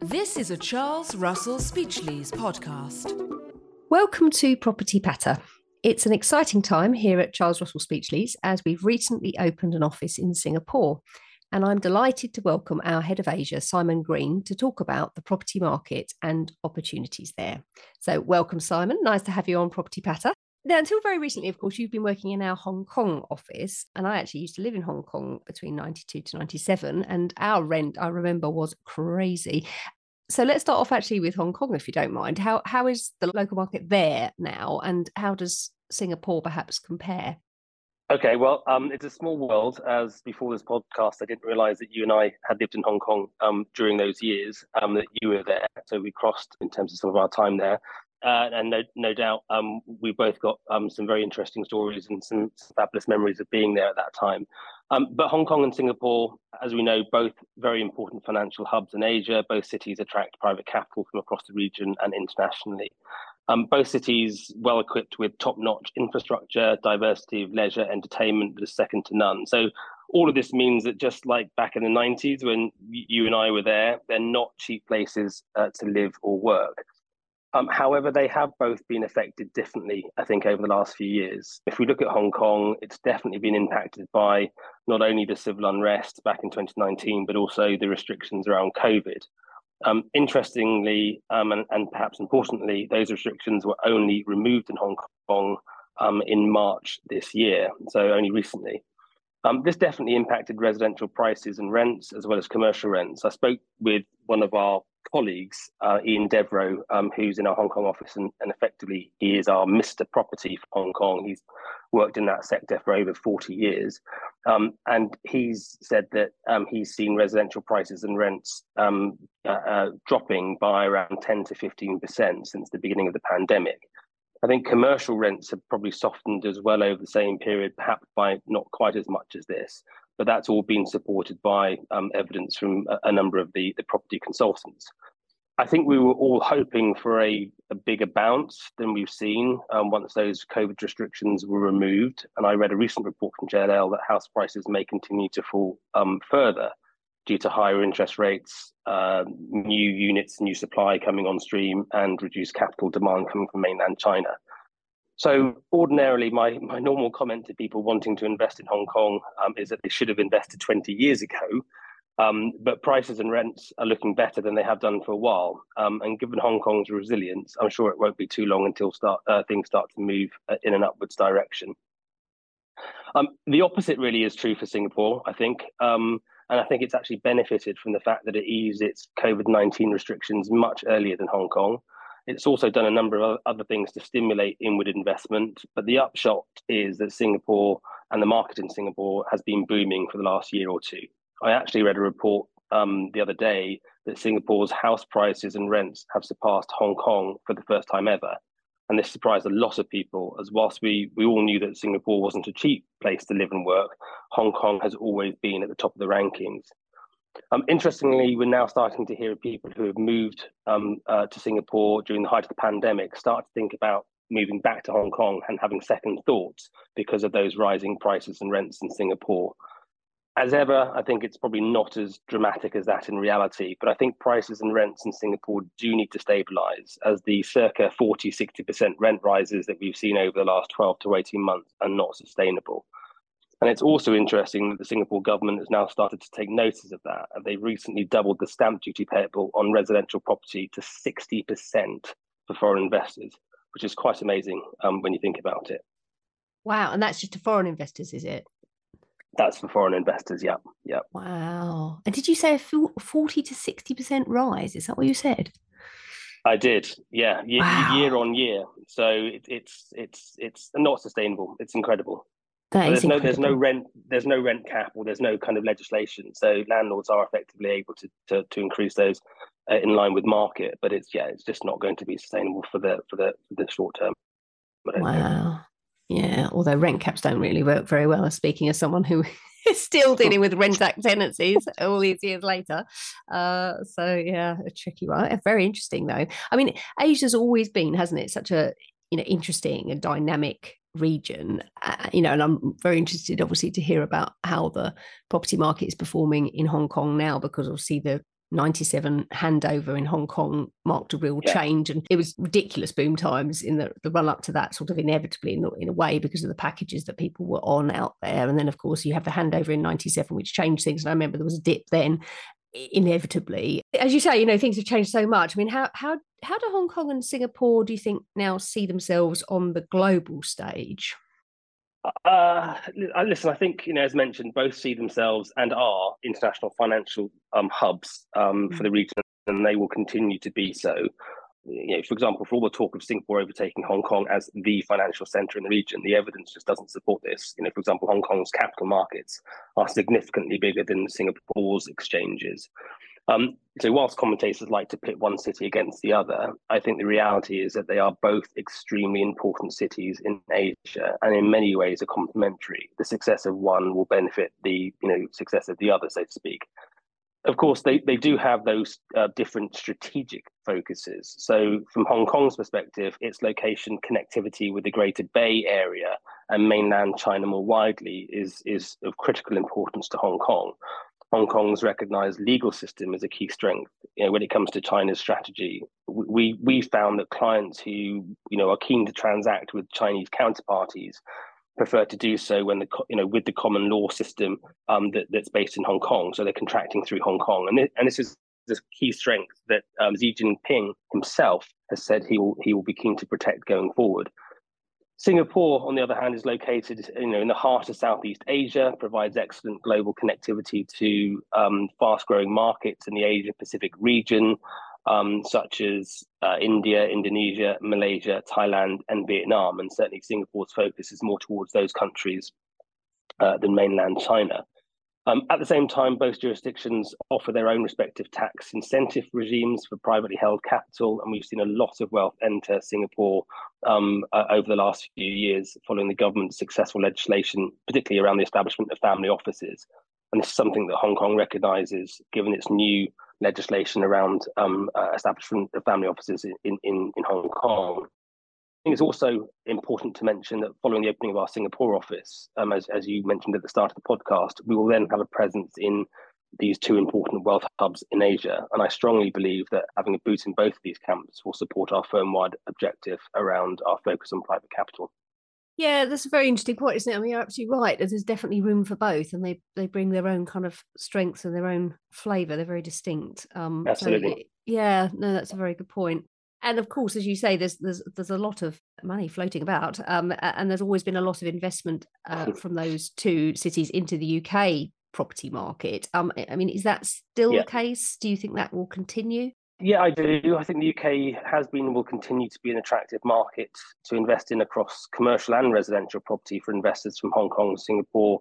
This is a Charles Russell Speechlys podcast. Welcome to Property Patter. It's an exciting time here at Charles Russell Speechlys as we've recently opened an office in Singapore. And I'm delighted to welcome our head of Asia, Simon Green, to talk about the property market and opportunities there. So, welcome, Simon. Nice to have you on Property Patter. Now, until very recently, of course, you've been working in our Hong Kong office. And I actually used to live in Hong Kong between 92 to 97. And our rent, I remember, was crazy. So let's start off actually with Hong Kong, if you don't mind. How how is the local market there now, and how does Singapore perhaps compare? Okay, well, um, it's a small world. As before this podcast, I didn't realise that you and I had lived in Hong Kong um, during those years. Um, that you were there, so we crossed in terms of some of our time there. Uh, and no, no doubt, um, we both got um, some very interesting stories and some fabulous memories of being there at that time. Um, but Hong Kong and Singapore, as we know, both very important financial hubs in Asia. Both cities attract private capital from across the region and internationally. Um, both cities well equipped with top-notch infrastructure, diversity of leisure, entertainment that is second to none. So all of this means that just like back in the 90s when you and I were there, they're not cheap places uh, to live or work. Um, however, they have both been affected differently, I think, over the last few years. If we look at Hong Kong, it's definitely been impacted by not only the civil unrest back in 2019, but also the restrictions around COVID. Um, interestingly, um, and, and, perhaps importantly, those restrictions were only removed in Hong Kong um, in March this year, so only recently. Um, this definitely impacted residential prices and rents as well as commercial rents. I spoke with one of our colleagues, uh, Ian Devro, um, who's in our Hong Kong office, and, and, effectively he is our Mr. Property for Hong Kong. He's worked in that sector for over 40 years. Um, and he's said that um, he's seen residential prices and rents um, uh, uh, dropping by around 10 to 15% since the beginning of the pandemic. I think commercial rents have probably softened as well over the same period, perhaps by not quite as much as this but that's all been supported by um, evidence from a, a, number of the, the property consultants. I think we were all hoping for a, a bigger bounce than we've seen um, once those COVID restrictions were removed. And I read a recent report from JLL that house prices may continue to fall um, further due to higher interest rates, uh, new units, new supply coming on stream, and reduced capital demand coming from mainland China. So ordinarily, my, my normal comment to people wanting to invest in Hong Kong um, is that they should have invested 20 years ago. Um, but prices and rents are looking better than they have done for a while. Um, and given Hong Kong's resilience, I'm sure it won't be too long until start, uh, things start to move uh, in an upwards direction. Um, the opposite really is true for Singapore, I think. Um, and I think it's actually benefited from the fact that it eased its COVID 19 restrictions much earlier than Hong Kong. It's also done a number of other things to stimulate inward investment. But the upshot is that Singapore and the market in Singapore has been booming for the last year or two. I actually read a report um, the other day that Singapore's house prices and rents have surpassed Hong Kong for the first time ever. And this surprised a lot of people, as whilst we, we all knew that Singapore wasn't a cheap place to live and work, Hong Kong has always been at the top of the rankings. Um, interestingly, we're now starting to hear people who have moved um, uh, to Singapore during the height of the pandemic start to think about moving back to Hong Kong and having second thoughts because of those rising prices and rents in Singapore. As ever, I think it's probably not as dramatic as that in reality, but I think prices and rents in Singapore do need to stabilize as the circa 40, 60% rent rises that we've seen over the last 12 to 18 months are not sustainable. And it's also interesting that the Singapore government has now started to take notice of that. And they've recently doubled the stamp duty payable on residential property to 60% for foreign investors, which is quite amazing um, when you think about it. Wow. And that's just to foreign investors, is it? That's for foreign investors. Yeah. Yeah. Wow. And did you say a 40 to 60% rise? Is that what you said? I did, yeah, year, wow. year on year. So it, it's it's it's not sustainable. It's incredible. That there's no there's no rent there's no rent cap or there's no kind of legislation. So landlords are effectively able to to, to increase those uh, in line with market, but it's yeah, it's just not going to be sustainable for the for the for the short term. Wow. Yeah, although rent caps don't really work very well. Speaking as someone who is still dealing with rent act tenancies all these years later, uh, so yeah, a tricky one. Very interesting though. I mean, Asia's always been, hasn't it, such a you know interesting and dynamic region. Uh, you know, and I'm very interested, obviously, to hear about how the property market is performing in Hong Kong now, because obviously the 97 handover in Hong Kong marked a real yeah. change. And it was ridiculous boom times in the, the run up to that, sort of inevitably in, in, a way, because of the packages that people were on out there. And then, of course, you have the handover in 97, which changed things. And I remember there was a dip then, inevitably. As you say, you know, things have changed so much. I mean, how, how, how do Hong Kong and Singapore, do you think, now see themselves on the global stage? Uh, listen, I think you know, as mentioned, both see themselves and are international financial um, hubs um, for the mm. region, and they will continue to be so. You know, for example, for all the talk of Singapore overtaking Hong Kong as the financial center in the region, the evidence just doesn't support this. You know, for example, Hong Kong's capital markets are significantly bigger than Singapore's exchanges. Um, so, whilst commentators like to pit one city against the other, I think the reality is that they are both extremely important cities in Asia, and in many ways are complementary. The success of one will benefit the you know success of the other, so to speak. Of course, they, they do have those uh, different strategic focuses. So, from Hong Kong's perspective, its location, connectivity with the Greater Bay Area and mainland China more widely is is of critical importance to Hong Kong. Hong Kong's recognized legal system is a key strength. You know, when it comes to China's strategy, we we found that clients who you know are keen to transact with Chinese counterparties prefer to do so when the you know with the common law system um, that, that's based in Hong Kong. So they're contracting through Hong Kong, and this, and this is the key strength that um, Xi Jinping himself has said he will he will be keen to protect going forward. Singapore, on the other hand, is located you know, in the heart of Southeast Asia, provides excellent global connectivity to um, fast growing markets in the Asia Pacific region, um, such as uh, India, Indonesia, Malaysia, Thailand, and Vietnam. And certainly Singapore's focus is more towards those countries uh, than mainland China. Um, at the same time, both jurisdictions offer their own respective tax incentive regimes for privately held capital, and we've seen a lot of wealth enter Singapore um, uh, over the last few years following the government's successful legislation, particularly around the establishment of family offices. And this is something that Hong Kong recognises, given its new legislation around um, uh, establishment of family offices in, in, in Hong Kong I think it's also important to mention that following the opening of our Singapore office, um, as, as you mentioned at the start of the podcast, we will then have a presence in these two important wealth hubs in Asia. And I strongly believe that having a boot in both of these camps will support our firm wide objective around our focus on private capital. Yeah, that's a very interesting point, isn't it? I mean, you're absolutely right. There's definitely room for both, and they they bring their own kind of strengths and their own flavour. They're very distinct. Um, Absolutely. So, yeah, no, that's a very good point. point and of course, as you say, there's there's there's a lot of money floating about, um, and there's always been a lot of investment uh, from those two cities into the UK property market. Um, I mean, is that still yeah. the case? Do you think that will continue? Yeah, I do. I think the UK has been and will continue to be an attractive market to invest in across commercial and residential property for investors from Hong Kong, Singapore,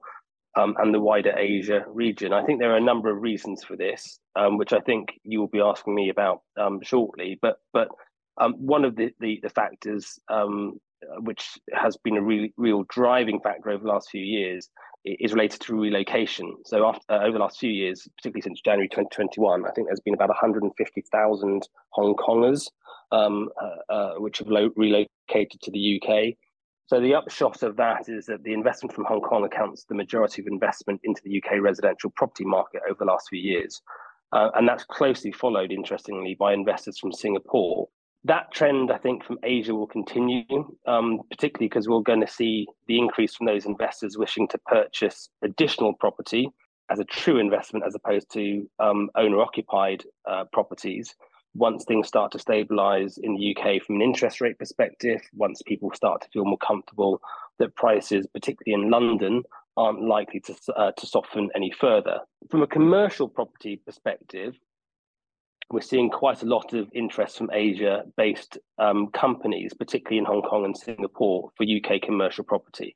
um, and the wider Asia region. I think there are a number of reasons for this, um, which I think you will be asking me about um, shortly. But but um, one of the, the, the factors um, which has been a really real driving factor over the last few years is related to relocation. So after, uh, over the last few years, particularly since January 2021, I think there's been about 150,000 Hong Kongers um, uh, uh, which have lo- relocated to the UK. So the upshot of that is that the investment from Hong Kong accounts the majority of investment into the UK residential property market over the last few years. Uh, and that's closely followed, interestingly, by investors from Singapore, that trend, I think, from Asia will continue, um, particularly because we're going to see the increase from those investors wishing to purchase additional property as a true investment as opposed to um, owner occupied uh, properties. Once things start to stabilize in the UK from an interest rate perspective, once people start to feel more comfortable that prices, particularly in London, aren't likely to, uh, to soften any further. From a commercial property perspective, we're seeing quite a lot of interest from Asia based um, companies, particularly in Hong Kong and Singapore, for UK commercial property.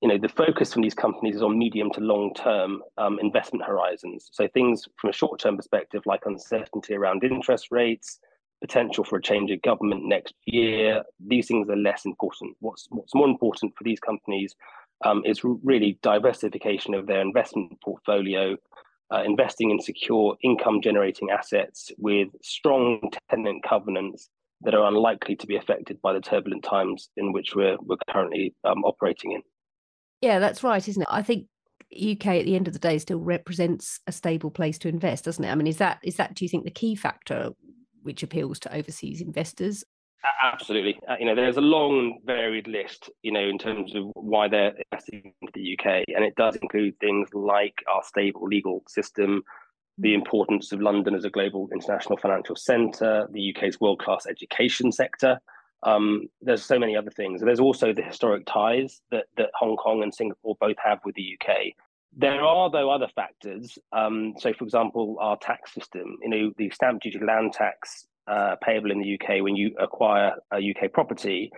You know, the focus from these companies is on medium to long term um, investment horizons. So, things from a short term perspective, like uncertainty around interest rates, potential for a change of government next year, these things are less important. What's, what's more important for these companies um, is really diversification of their investment portfolio uh, investing in secure income generating assets with strong tenant covenants that are unlikely to be affected by the turbulent times in which we're we're currently um, operating in. Yeah, that's right, isn't it? I think UK at the end of the day still represents a stable place to invest, doesn't it? I mean, is that is that do you think the key factor which appeals to overseas investors? Absolutely. Uh, you know, there's a long, varied list, you know, in terms of why they're investing into the UK. And it does include things like our stable legal system, the mm. importance of London as a global international financial centre, the UK's world class education sector. Um, there's so many other things. There's also the historic ties that, that Hong Kong and Singapore both have with the UK. There are, though, other factors. Um, so, for example, our tax system, you know, the stamp duty land tax uh, payable in the UK when you acquire a UK property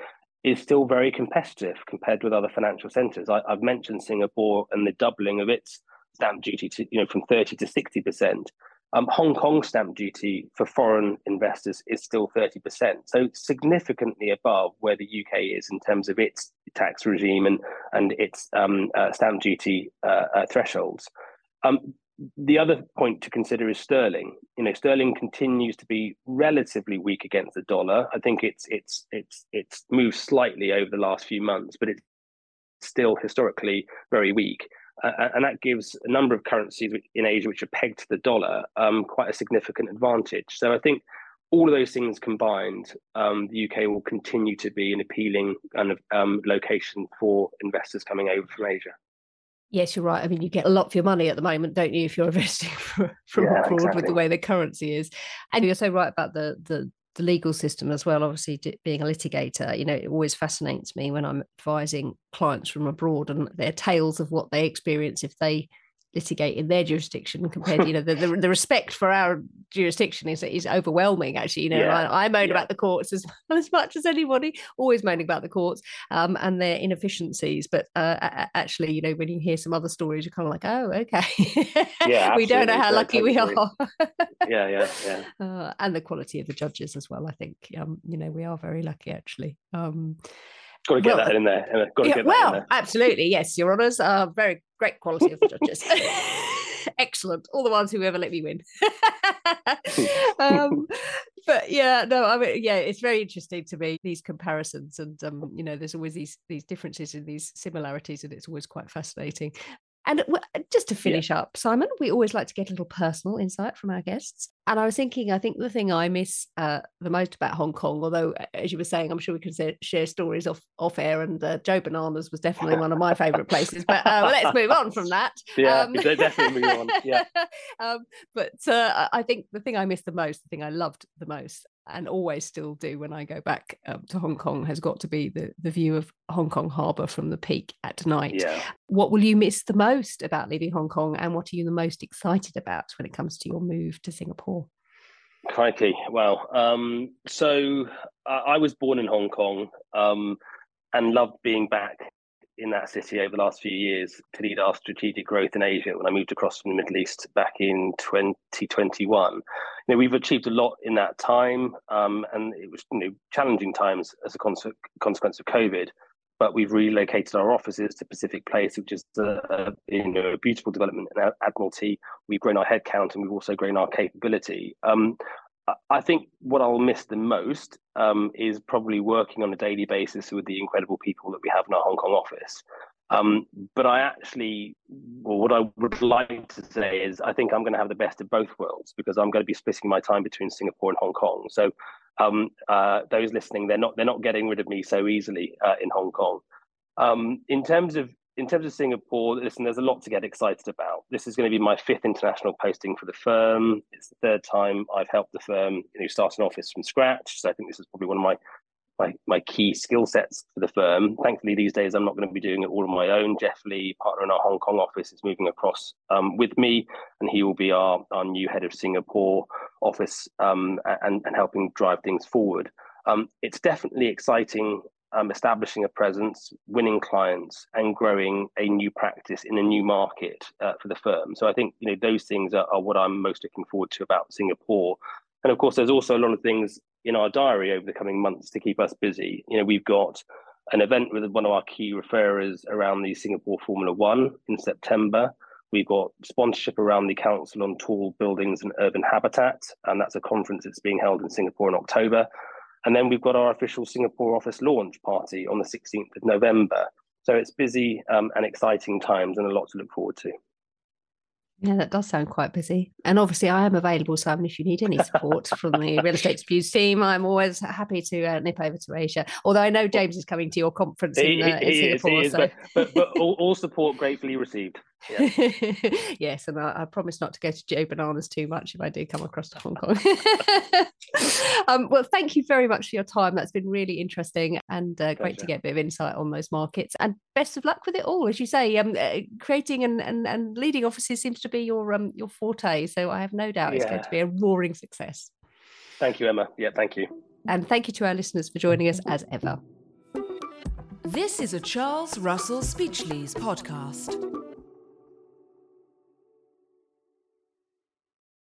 is still very competitive compared with other financial centres. I've mentioned Singapore and the doubling of its stamp duty to you know from 30 to 60 percent. Um, Hong Kong stamp duty for foreign investors is still 30%, so significantly above where the UK is in terms of its tax regime and, and its um, uh, stamp duty uh, uh, thresholds. Um, the other point to consider is sterling. You know, sterling continues to be relatively weak against the dollar. I think it's it's it's it's moved slightly over the last few months, but it's still historically very weak. Uh, and that gives a number of currencies in Asia which are pegged to the dollar um, quite a significant advantage. So I think all of those things combined, um, the UK will continue to be an appealing kind of um, location for investors coming over from Asia. Yes, you're right. I mean, you get a lot for your money at the moment, don't you, if you're investing from, from yeah, abroad exactly. with the way the currency is. And you're so right about the the the legal system as well. Obviously, being a litigator, you know, it always fascinates me when I'm advising clients from abroad and their tales of what they experience if they litigate in their jurisdiction compared to you know the, the, the, respect for our jurisdiction is is overwhelming actually you know yeah. I, I, moan yeah. about the courts as, as much as anybody always moaning about the courts um, and their inefficiencies but uh, actually you know when you hear some other stories you're kind of like oh okay yeah we don't know how lucky we are yeah yeah yeah uh, and the quality of the judges as well I think um, you know we are very lucky actually um, Got to get well, that in there. Got to yeah, get well, there. absolutely. Yes, Your Honours. Uh, very great quality of the judges. Excellent. All the ones who ever let me win. um, but yeah, no, I mean, yeah, it's very interesting to me these comparisons, and um, you know, there's always these these differences and these similarities, and it's always quite fascinating. And just to finish yeah. up, Simon, we always like to get a little personal insight from our guests. And I was thinking, I think the thing I miss uh, the most about Hong Kong, although as you were saying, I'm sure we can say, share stories off off air, and uh, Joe Bananas was definitely one of my favourite places. But uh, well, let's move on from that. Yeah, um, definitely move on. Yeah. um, but uh, I think the thing I miss the most, the thing I loved the most, and always still do when I go back um, to Hong Kong has got to be the the view of Hong Kong Harbour from the peak at night. Yeah. What will you miss the most about leaving Hong Kong, and what are you the most excited about when it comes to your move to Singapore? Crikey! Well, um, so uh, I was born in Hong Kong um, and loved being back in that city over the last few years to lead our strategic growth in Asia when I moved across from the Middle East back in 2021. You know, we've achieved a lot in that time, um, and it was you know challenging times as a consequence of COVID. But we've relocated our offices to Pacific Place, which is a, you know a beautiful development in Admiralty. We've grown our headcount and we've also grown our capability. Um, I think what I'll miss the most um, is probably working on a daily basis with the incredible people that we have in our Hong Kong office. Um, but I actually, well, what I would like to say is, I think I'm going to have the best of both worlds because I'm going to be splitting my time between Singapore and Hong Kong. So, um, uh, those listening, they're not they're not getting rid of me so easily uh, in Hong Kong. Um, in terms of in terms of Singapore, listen, there's a lot to get excited about. This is going to be my fifth international posting for the firm. It's the third time I've helped the firm you know, start an office from scratch. So I think this is probably one of my my, my key skill sets for the firm. Thankfully, these days I'm not going to be doing it all on my own. Jeff Lee, partner in our Hong Kong office, is moving across um, with me, and he will be our, our new head of Singapore office um, and, and helping drive things forward. Um, it's definitely exciting um, establishing a presence, winning clients, and growing a new practice in a new market uh, for the firm. So I think you know those things are, are, what I'm most looking forward to about Singapore. And of course, there's also a lot of things in our diary over the coming months to keep us busy. You know, we've got an event with one of our key referrers around the Singapore Formula One in September. We've got sponsorship around the Council on Tall Buildings and Urban Habitat, and that's a conference that's being held in Singapore in October. And then we've got our official Singapore office launch party on the 16th of November. So it's busy um, and exciting times and a lot to look forward to. Yeah, that does sound quite busy. And obviously, I am available, Simon, if you need any support from the real estate disputes team. I'm always happy to uh, nip over to Asia. Although I know James is coming to your conference in, uh, in Singapore. Is, is, so. but, but, but all, all, support gratefully received. Yeah. yes, and I, I, promise not to go to Joe Bananas too much if I do come across to Hong Kong. um, well, thank you very much for your time. That's been really interesting and uh, great to get a bit of insight on those markets. And best of luck with it all. As you say, um, uh, creating and, and, and leading offices seems to be your um, your forte. So I have no doubt yeah. it's going to be a roaring success. Thank you, Emma. Yeah, thank you. And thank you to our listeners for joining us as ever. This is a Charles Russell Speechlys podcast.